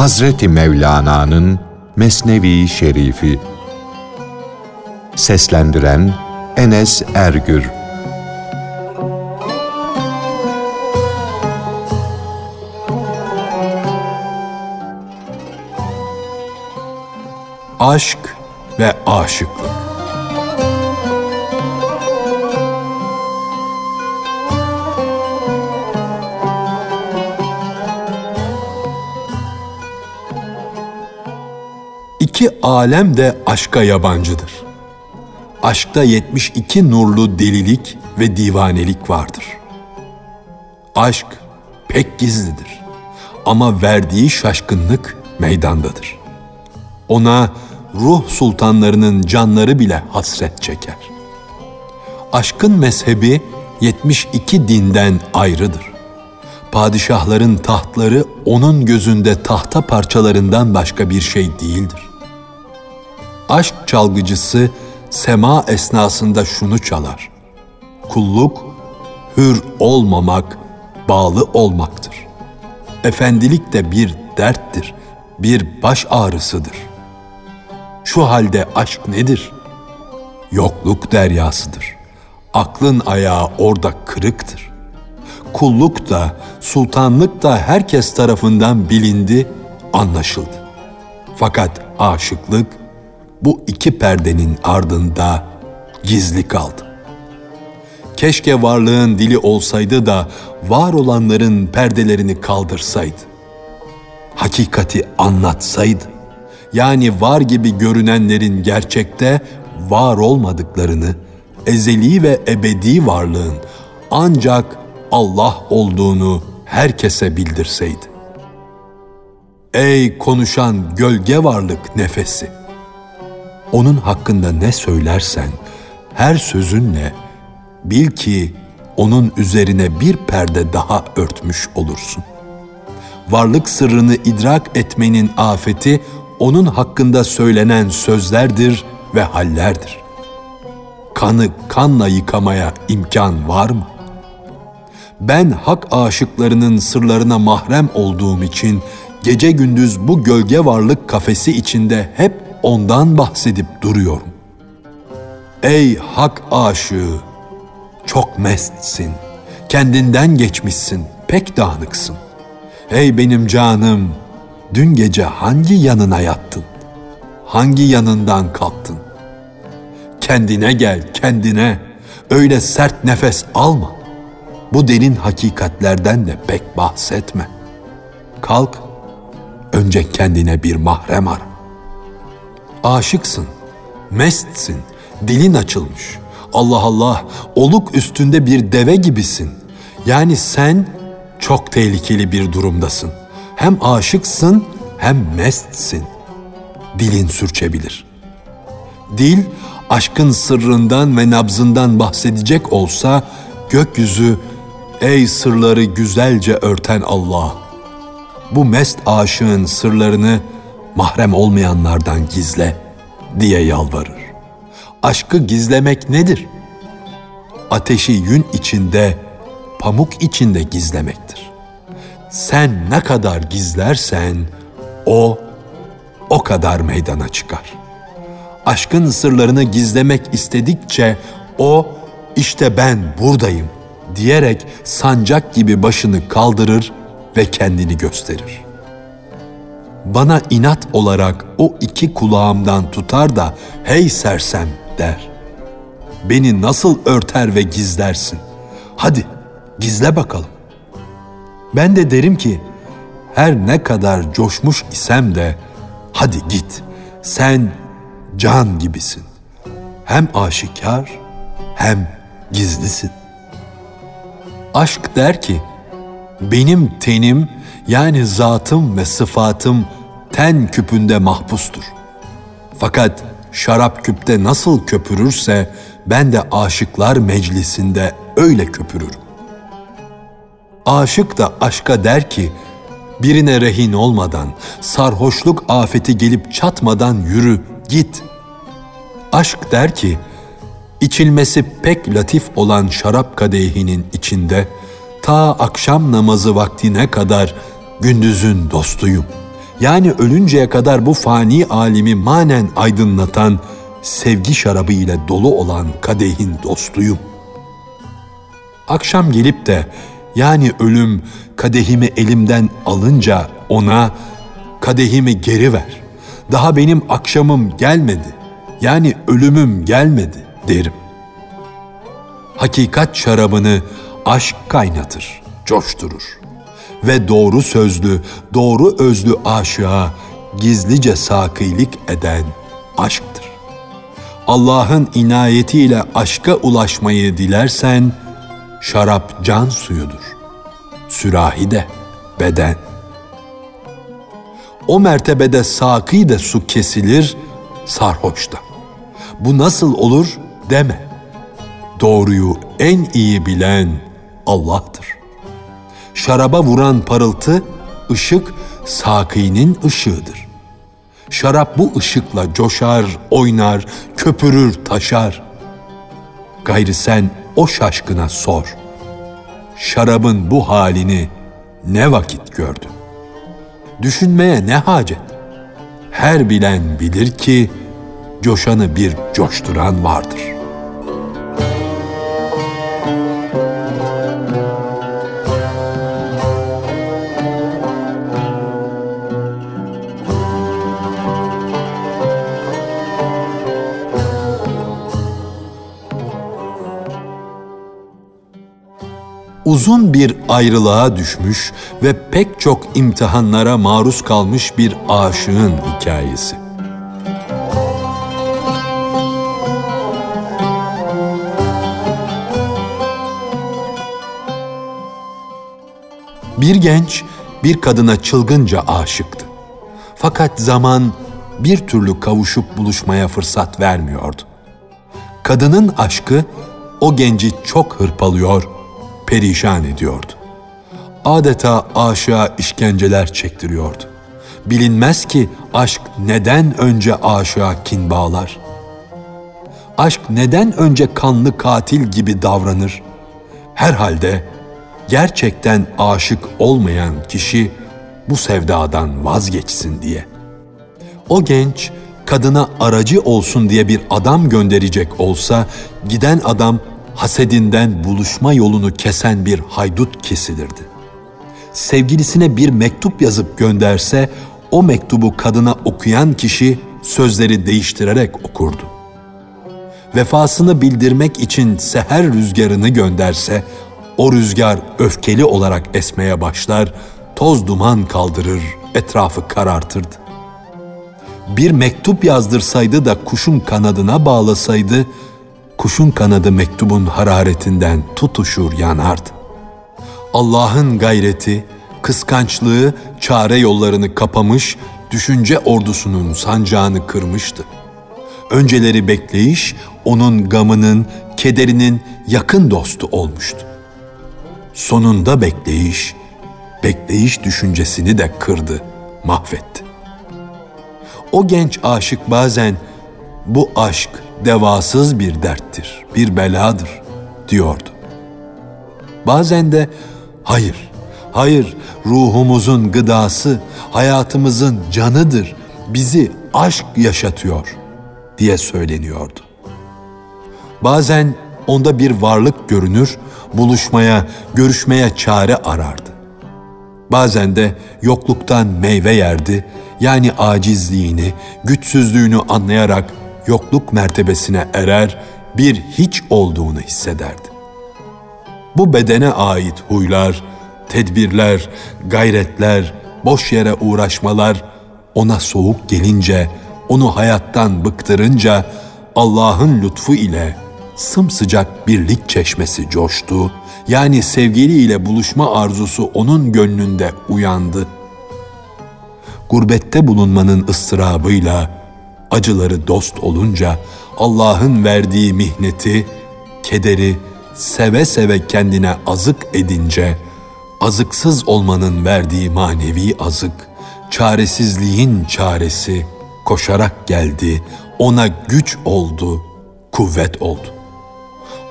Hazreti Mevlana'nın Mesnevi Şerifi. Seslendiren Enes Ergür. Aşk ve Aşıklık İki alem de aşka yabancıdır. Aşkta 72 nurlu delilik ve divanelik vardır. Aşk pek gizlidir ama verdiği şaşkınlık meydandadır. Ona ruh sultanlarının canları bile hasret çeker. Aşkın mezhebi 72 dinden ayrıdır. Padişahların tahtları onun gözünde tahta parçalarından başka bir şey değildir aşk çalgıcısı sema esnasında şunu çalar. Kulluk, hür olmamak, bağlı olmaktır. Efendilik de bir derttir, bir baş ağrısıdır. Şu halde aşk nedir? Yokluk deryasıdır. Aklın ayağı orada kırıktır. Kulluk da, sultanlık da herkes tarafından bilindi, anlaşıldı. Fakat aşıklık bu iki perdenin ardında gizli kaldı. Keşke varlığın dili olsaydı da var olanların perdelerini kaldırsaydı. Hakikati anlatsaydı. Yani var gibi görünenlerin gerçekte var olmadıklarını, ezeli ve ebedi varlığın ancak Allah olduğunu herkese bildirseydi. Ey konuşan gölge varlık nefesi! Onun hakkında ne söylersen her sözünle bil ki onun üzerine bir perde daha örtmüş olursun. Varlık sırrını idrak etmenin afeti onun hakkında söylenen sözlerdir ve hallerdir. Kanı kanla yıkamaya imkan var mı? Ben hak aşıklarının sırlarına mahrem olduğum için gece gündüz bu gölge varlık kafesi içinde hep ondan bahsedip duruyorum. Ey hak aşığı, çok mestsin, kendinden geçmişsin, pek dağınıksın. Ey benim canım, dün gece hangi yanına yattın? Hangi yanından kalktın? Kendine gel, kendine. Öyle sert nefes alma. Bu derin hakikatlerden de pek bahsetme. Kalk, önce kendine bir mahrem ara aşıksın, mestsin, dilin açılmış. Allah Allah, oluk üstünde bir deve gibisin. Yani sen çok tehlikeli bir durumdasın. Hem aşıksın hem mestsin. Dilin sürçebilir. Dil aşkın sırrından ve nabzından bahsedecek olsa gökyüzü ey sırları güzelce örten Allah. Bu mest aşığın sırlarını mahrem olmayanlardan gizle diye yalvarır. Aşkı gizlemek nedir? Ateşi yün içinde, pamuk içinde gizlemektir. Sen ne kadar gizlersen o o kadar meydana çıkar. Aşkın sırlarını gizlemek istedikçe o işte ben buradayım diyerek sancak gibi başını kaldırır ve kendini gösterir.'' Bana inat olarak o iki kulağımdan tutar da hey sersem der. Beni nasıl örter ve gizlersin? Hadi gizle bakalım. Ben de derim ki her ne kadar coşmuş isem de hadi git sen can gibisin. Hem aşikar hem gizlisin. Aşk der ki benim tenim yani zatım ve sıfatım ten küpünde mahpustur. Fakat şarap küpte nasıl köpürürse ben de aşıklar meclisinde öyle köpürürüm. Aşık da aşka der ki, birine rehin olmadan, sarhoşluk afeti gelip çatmadan yürü, git. Aşk der ki, içilmesi pek latif olan şarap kadehinin içinde, ta akşam namazı vaktine kadar gündüzün dostuyum. Yani ölünceye kadar bu fani alimi manen aydınlatan, sevgi şarabı ile dolu olan kadehin dostuyum. Akşam gelip de yani ölüm kadehimi elimden alınca ona kadehimi geri ver. Daha benim akşamım gelmedi. Yani ölümüm gelmedi derim. Hakikat şarabını aşk kaynatır, coşturur. Ve doğru sözlü, doğru özlü aşığa gizlice sakilik eden aşktır. Allah'ın inayetiyle aşka ulaşmayı dilersen, şarap can suyudur. Sürahi de beden. O mertebede saki de su kesilir, sarhoş da. Bu nasıl olur deme. Doğruyu en iyi bilen Allah'tır. Şaraba vuran parıltı, ışık sakinin ışığıdır. Şarap bu ışıkla coşar, oynar, köpürür, taşar. Gayrı sen o şaşkına sor. Şarabın bu halini ne vakit gördün? Düşünmeye ne hacet? Her bilen bilir ki coşanı bir coşturan vardır.'' Uzun bir ayrılığa düşmüş ve pek çok imtihanlara maruz kalmış bir aşığın hikayesi. Bir genç bir kadına çılgınca aşıktı. Fakat zaman bir türlü kavuşup buluşmaya fırsat vermiyordu. Kadının aşkı o genci çok hırpalıyor perişan ediyordu. Adeta aşağı işkenceler çektiriyordu. Bilinmez ki aşk neden önce aşağı kin bağlar? Aşk neden önce kanlı katil gibi davranır? Herhalde gerçekten aşık olmayan kişi bu sevdadan vazgeçsin diye. O genç kadına aracı olsun diye bir adam gönderecek olsa giden adam hasedinden buluşma yolunu kesen bir haydut kesilirdi. Sevgilisine bir mektup yazıp gönderse o mektubu kadına okuyan kişi sözleri değiştirerek okurdu. Vefasını bildirmek için seher rüzgarını gönderse o rüzgar öfkeli olarak esmeye başlar, toz duman kaldırır, etrafı karartırdı. Bir mektup yazdırsaydı da kuşun kanadına bağlasaydı, kuşun kanadı mektubun hararetinden tutuşur yanardı. Allah'ın gayreti, kıskançlığı çare yollarını kapamış, düşünce ordusunun sancağını kırmıştı. Önceleri bekleyiş, onun gamının, kederinin yakın dostu olmuştu. Sonunda bekleyiş, bekleyiş düşüncesini de kırdı, mahvetti. O genç aşık bazen bu aşk devasız bir derttir, bir beladır diyordu. Bazen de hayır, hayır ruhumuzun gıdası, hayatımızın canıdır, bizi aşk yaşatıyor diye söyleniyordu. Bazen onda bir varlık görünür, buluşmaya, görüşmeye çare arardı. Bazen de yokluktan meyve yerdi, yani acizliğini, güçsüzlüğünü anlayarak yokluk mertebesine erer, bir hiç olduğunu hissederdi. Bu bedene ait huylar, tedbirler, gayretler, boş yere uğraşmalar ona soğuk gelince, onu hayattan bıktırınca Allah'ın lütfu ile sımsıcak birlik çeşmesi coştu. Yani sevgiliyle buluşma arzusu onun gönlünde uyandı. Gurbette bulunmanın ıstırabıyla acıları dost olunca Allah'ın verdiği mihneti, kederi seve seve kendine azık edince azıksız olmanın verdiği manevi azık, çaresizliğin çaresi koşarak geldi, ona güç oldu, kuvvet oldu.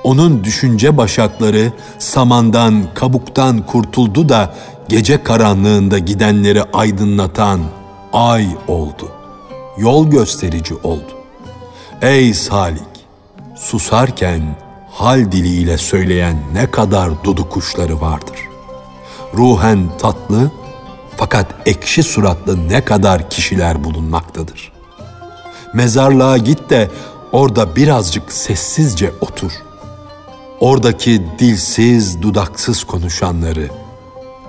Onun düşünce başakları samandan, kabuktan kurtuldu da gece karanlığında gidenleri aydınlatan ay oldu, yol gösterici oldu. Ey Salik, susarken hal diliyle söyleyen ne kadar dudu kuşları vardır. Ruhen tatlı fakat ekşi suratlı ne kadar kişiler bulunmaktadır. Mezarlığa git de orada birazcık sessizce otur. Oradaki dilsiz, dudaksız konuşanları,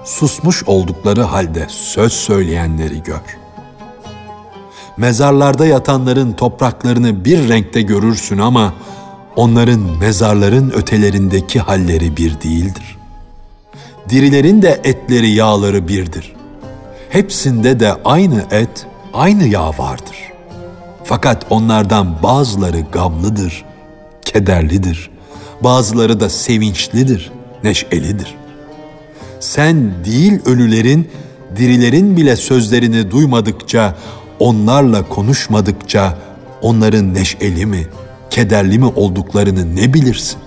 susmuş oldukları halde söz söyleyenleri gör. Mezarlarda yatanların topraklarını bir renkte görürsün ama onların mezarların ötelerindeki halleri bir değildir. Dirilerin de etleri yağları birdir. Hepsinde de aynı et, aynı yağ vardır. Fakat onlardan bazıları gamlıdır, kederlidir. Bazıları da sevinçlidir, neşelidir. Sen değil ölülerin, dirilerin bile sözlerini duymadıkça, onlarla konuşmadıkça onların neşeli mi, kederli mi olduklarını ne bilirsin?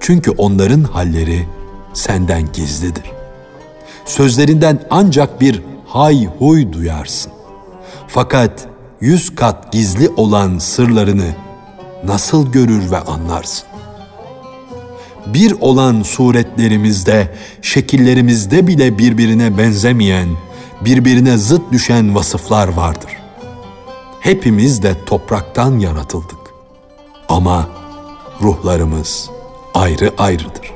Çünkü onların halleri senden gizlidir. Sözlerinden ancak bir hay huy duyarsın. Fakat yüz kat gizli olan sırlarını nasıl görür ve anlarsın? Bir olan suretlerimizde, şekillerimizde bile birbirine benzemeyen, birbirine zıt düşen vasıflar vardır. Hepimiz de topraktan yaratıldık. Ama ruhlarımız ayrı ayrıdır.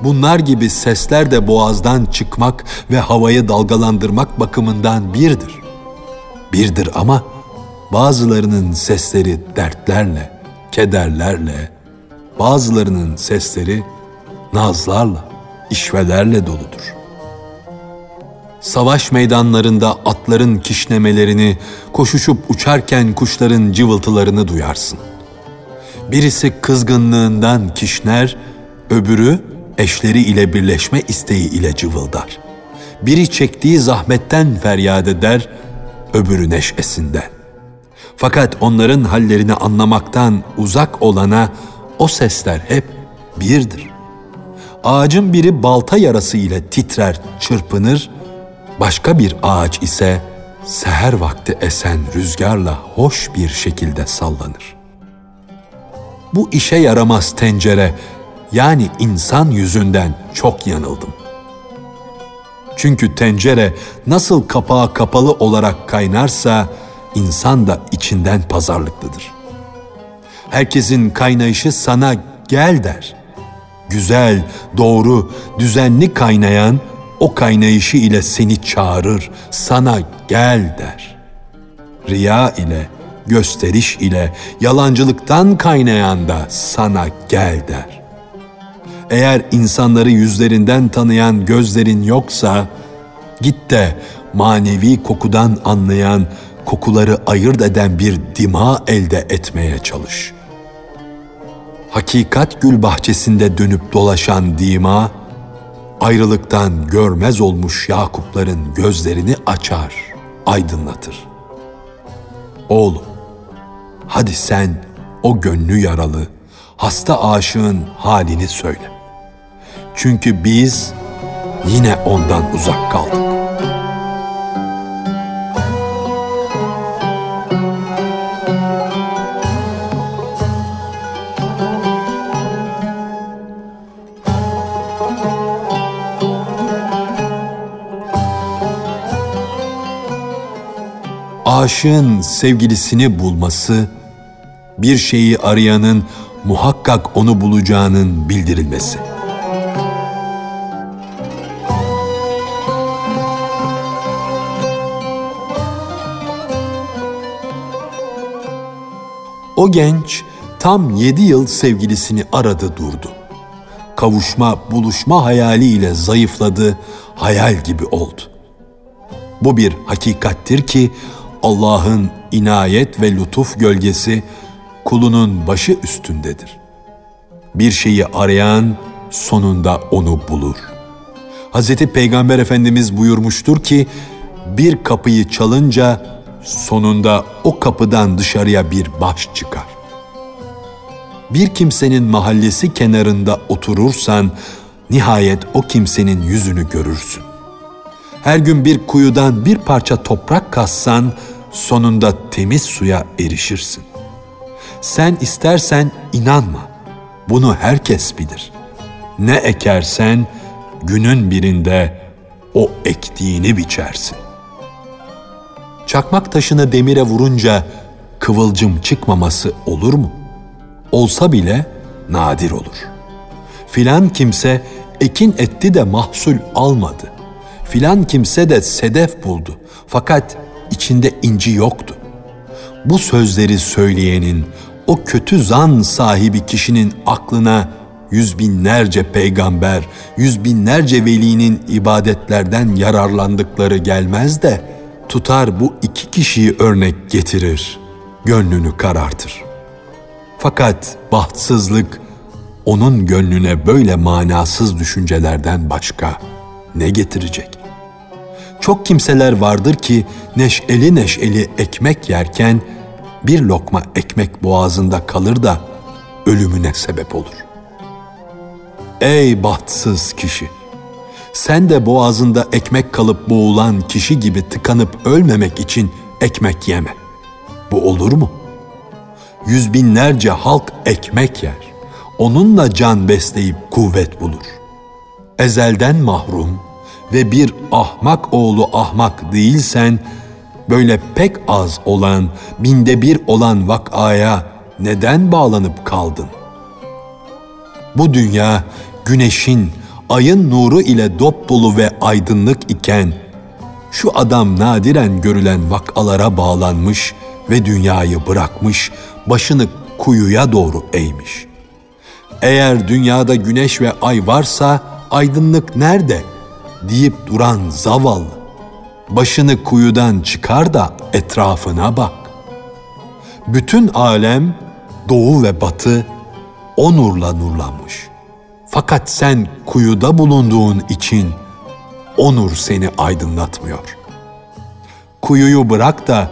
Bunlar gibi sesler de boğazdan çıkmak ve havayı dalgalandırmak bakımından birdir. Birdir ama bazılarının sesleri dertlerle, kederlerle, bazılarının sesleri nazlarla, işvelerle doludur. Savaş meydanlarında atların kişnemelerini, koşuşup uçarken kuşların cıvıltılarını duyarsın. Birisi kızgınlığından kişner, öbürü eşleri ile birleşme isteği ile cıvıldar. Biri çektiği zahmetten feryat eder, öbürü neşesinden. Fakat onların hallerini anlamaktan uzak olana o sesler hep birdir. Ağacın biri balta yarası ile titrer, çırpınır, başka bir ağaç ise seher vakti esen rüzgarla hoş bir şekilde sallanır. Bu işe yaramaz tencere yani insan yüzünden çok yanıldım. Çünkü tencere nasıl kapağı kapalı olarak kaynarsa insan da içinden pazarlıklıdır. Herkesin kaynayışı sana gel der. Güzel, doğru, düzenli kaynayan o kaynayışı ile seni çağırır, sana gel der. Riya ile, gösteriş ile, yalancılıktan kaynayan da sana gel der. Eğer insanları yüzlerinden tanıyan gözlerin yoksa, git de manevi kokudan anlayan, kokuları ayırt eden bir dima elde etmeye çalış. Hakikat gül bahçesinde dönüp dolaşan dima, ayrılıktan görmez olmuş Yakupların gözlerini açar, aydınlatır. Oğlum, hadi sen o gönlü yaralı, hasta aşığın halini söyle. Çünkü biz yine ondan uzak kaldık. Aşığın sevgilisini bulması, bir şeyi arayanın muhakkak onu bulacağının bildirilmesi. O genç tam yedi yıl sevgilisini aradı durdu. Kavuşma, buluşma hayaliyle zayıfladı, hayal gibi oldu. Bu bir hakikattir ki Allah'ın inayet ve lütuf gölgesi kulunun başı üstündedir. Bir şeyi arayan sonunda onu bulur. Hz. Peygamber Efendimiz buyurmuştur ki, bir kapıyı çalınca sonunda o kapıdan dışarıya bir baş çıkar. Bir kimsenin mahallesi kenarında oturursan, nihayet o kimsenin yüzünü görürsün. Her gün bir kuyudan bir parça toprak kazsan sonunda temiz suya erişirsin. Sen istersen inanma. Bunu herkes bilir. Ne ekersen günün birinde o ektiğini biçersin. Çakmak taşını demire vurunca kıvılcım çıkmaması olur mu? Olsa bile nadir olur. Filan kimse ekin etti de mahsul almadı. Filan kimse de sedef buldu. Fakat içinde inci yoktu. Bu sözleri söyleyenin, o kötü zan sahibi kişinin aklına yüz binlerce peygamber, yüz binlerce velinin ibadetlerden yararlandıkları gelmez de tutar bu iki kişiyi örnek getirir, gönlünü karartır. Fakat bahtsızlık onun gönlüne böyle manasız düşüncelerden başka ne getirecek? Çok kimseler vardır ki neşeli neşeli ekmek yerken bir lokma ekmek boğazında kalır da ölümüne sebep olur. Ey bahtsız kişi! Sen de boğazında ekmek kalıp boğulan kişi gibi tıkanıp ölmemek için ekmek yeme. Bu olur mu? Yüz binlerce halk ekmek yer. Onunla can besleyip kuvvet bulur. Ezelden mahrum ve bir ahmak oğlu ahmak değilsen, böyle pek az olan, binde bir olan vakaya neden bağlanıp kaldın? Bu dünya güneşin, ayın nuru ile dop dolu ve aydınlık iken, şu adam nadiren görülen vakalara bağlanmış ve dünyayı bırakmış, başını kuyuya doğru eğmiş. Eğer dünyada güneş ve ay varsa aydınlık nerede deyip duran zavallı. Başını kuyudan çıkar da etrafına bak. Bütün alem doğu ve batı o nurla nurlanmış. Fakat sen kuyuda bulunduğun için o nur seni aydınlatmıyor. Kuyuyu bırak da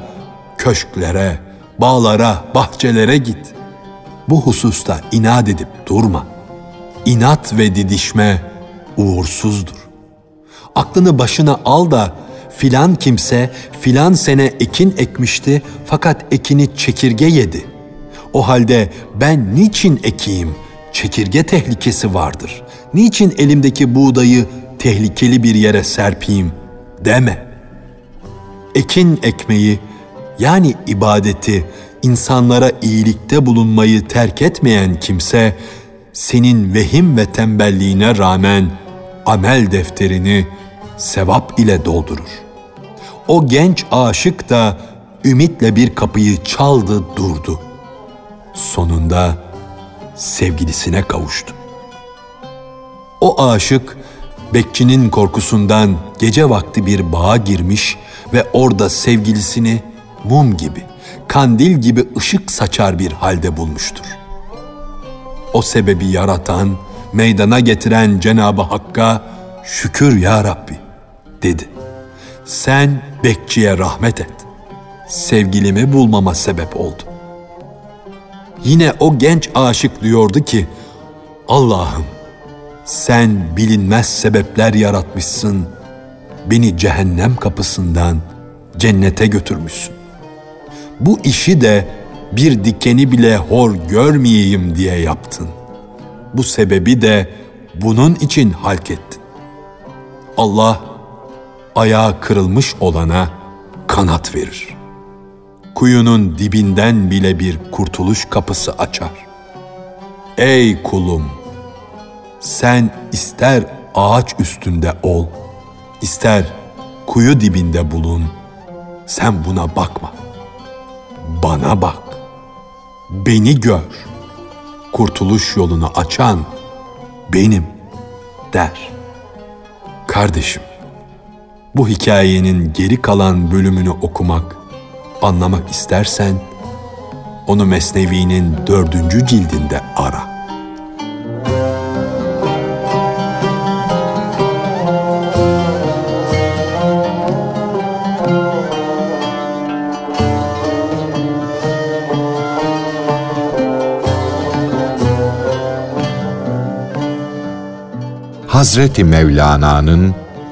köşklere, bağlara, bahçelere git. Bu hususta inat edip durma. İnat ve didişme uğursuzdur. Aklını başına al da filan kimse filan sene ekin ekmişti fakat ekini çekirge yedi. O halde ben niçin ekeyim? Çekirge tehlikesi vardır. Niçin elimdeki buğdayı tehlikeli bir yere serpeyim deme. Ekin ekmeği yani ibadeti, insanlara iyilikte bulunmayı terk etmeyen kimse senin vehim ve tembelliğine rağmen amel defterini sevap ile doldurur. O genç aşık da ümitle bir kapıyı çaldı durdu. Sonunda sevgilisine kavuştu. O aşık bekçinin korkusundan gece vakti bir bağa girmiş ve orada sevgilisini mum gibi, kandil gibi ışık saçar bir halde bulmuştur. O sebebi yaratan, meydana getiren Cenabı Hakk'a şükür ya Rabbi dedi. Sen bekçiye rahmet et. Sevgilimi bulmama sebep oldu. Yine o genç aşık diyordu ki, Allah'ım sen bilinmez sebepler yaratmışsın, beni cehennem kapısından cennete götürmüşsün. Bu işi de bir dikeni bile hor görmeyeyim diye yaptın. Bu sebebi de bunun için halk ettin. Allah ayağı kırılmış olana kanat verir. Kuyunun dibinden bile bir kurtuluş kapısı açar. Ey kulum! Sen ister ağaç üstünde ol, ister kuyu dibinde bulun, sen buna bakma. Bana bak. Beni gör. Kurtuluş yolunu açan benim der. Kardeşim, bu hikayenin geri kalan bölümünü okumak, anlamak istersen onu Mesnevi'nin dördüncü cildinde ara.'' Hazreti Mevlana'nın